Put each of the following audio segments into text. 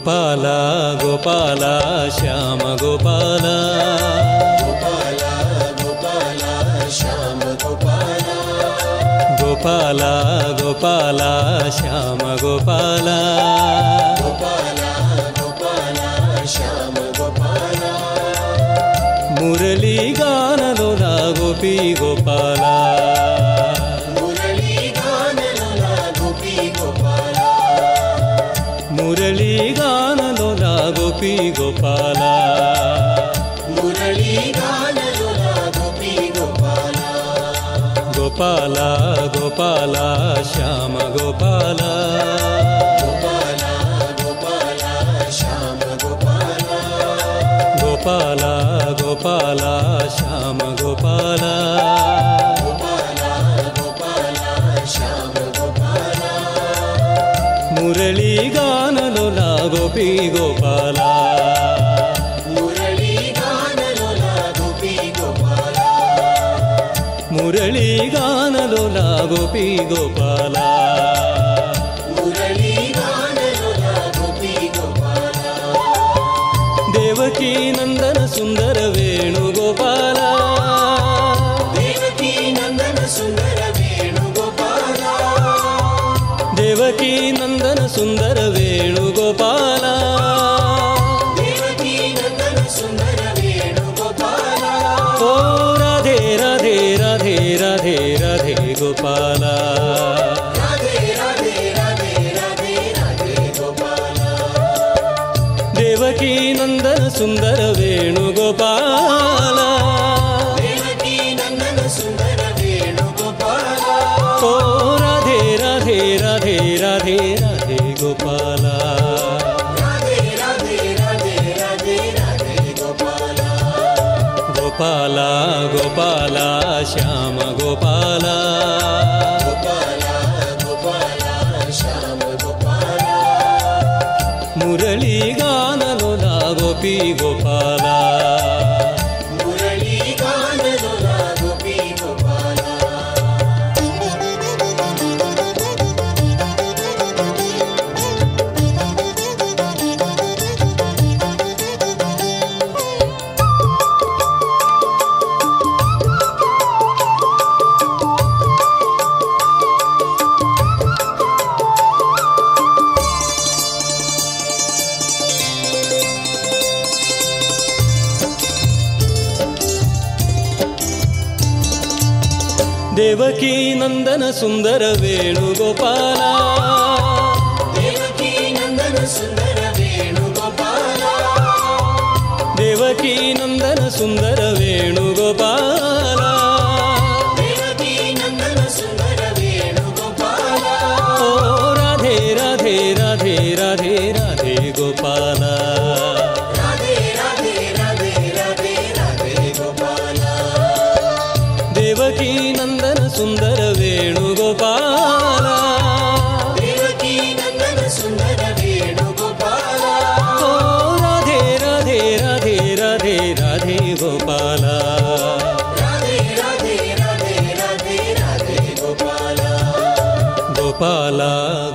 ಗೋಪಾಲ ಗೋಪಾಲ ಶ್ಯಾಮ ಗೋಪಾಲ ಗೋಪಾಲ ಗೋಪಾಲ ಶ್ಯಾಮ ಗೋಪಾಲ ಗೋಪಾಲ ಗೋಪಾಲ ಶ್ಯಾಮ ಗೋಪಾಲ ಗೋಪಾಲ ಗೋಪಾಲ ಶ್ಯಾಮ ಗೋಪಾಲ ಮುರಳಿ ಗಾನಲೋಲ ಗೋಪಿ ಗೋಪಾಲ ಮುರಳಿ गोपी गोपाला। मुरली गानरुला गोपी गोपाला गोपाला गोपाला श्याम गोपाला। गोपाला गोपाला, श्याम गोपाला। गोपाला गोपाला श्याम गोपाला गोपाला मुरली गानरुला गोपी गोपाला। ಮುರಳಿ ಗಾನಲೋಲ ಗೋಪಿ ಗೋಪಾಲ ದೇವಕಿ ನಂದನ ಸುಂದರ ಗೋಪಿ ಗೋಪಾಲ ದೇವಕಿ ನಂದನ ಸುಂದರ ವೇಣುಗೋಪಾಲ. ದೇವಕಿ ನಂದನ ಸುಂದರ ವೇಣುಗೋಪಾಲ. गोपाला। देवकी नंदन सुंदर वेणुगोपाला। ಗೋಪಾಲ ಗೋಪಾಲ ಶ್ಯಾಮ ಗೋಪಾಲ. ಗೋಪಾಲ ಗೋಪಾಲ ಶ್ಯಾಮ ಗೋಪಾಲ ಮುರಳಿ ಗಾನಲೋಲ ಗೋಪಿ ಗೋಪಾಲ. ದೇವಕಿ ನಂದನ ಸುಂದರ ವೇಣುಗೋಪಾಲ. ದೇವಕಿ ನಂದನ ಸುಂದರ ವೇಣುಗೋಪಾಲ. ದೇವಕಿ ನಂದನ ಸುಂದರ ವೇಣುಗೋಪಾಲ. గోపాల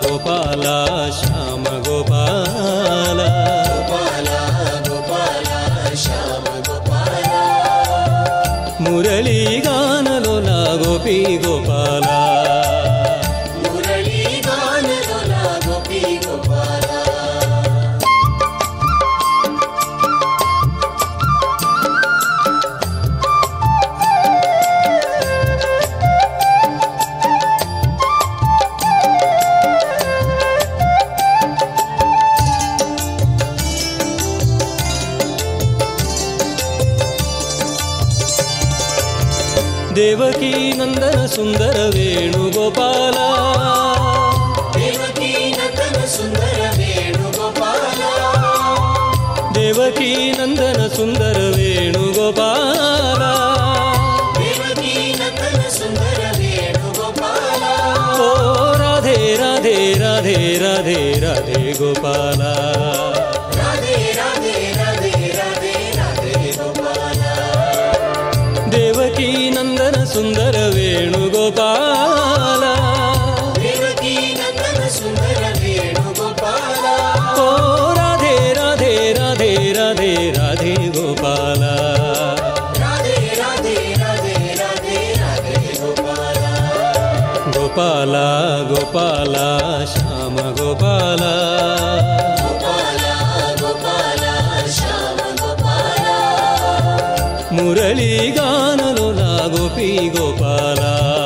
గోపాల శ్యామ గోపాల. గోపాల గోపాల శ్యామ గోపాల మురళీ గానలో నా గోపీ గోపాలా. ದೇವಕಿ ನಂದನ ಸುಂದರ ವೇಣುಗೋಪಾಲ ದೇವಕಿ ನಂದನ ಸುಂದರ ವೇಣುಗೋಪಾಲ ದೇವಕಿ ನಂದನ ಸುಂದರ ವೇಣುಗೋಪಾಲ ದೇವಕಿ ನಂದನ ಸುಂದರ ವೇಣುಗೋಪಾಲ ಓ ರಾಧೆ ರಾಧೆ ರಾಧೆ ರಾಧೆ ರಾಧೆ ಗೋಪಾಲ ದೇವಕೀ ನಂದನ ಸುಂದರ ವೇಣುಗೋಪಾಲ ಓ ರಾಧೆ ರಾಧೆ ರಾಧೆ ರಾಧೆ ರಾಧೆ ಗೋಪಾಲ ಗೋಪಾಲ ಗೋಪಾಲ ಶ್ಯಾಮ ಗೋಪಾಲ మురళీ గానలో లాగో పీ గోపాలా.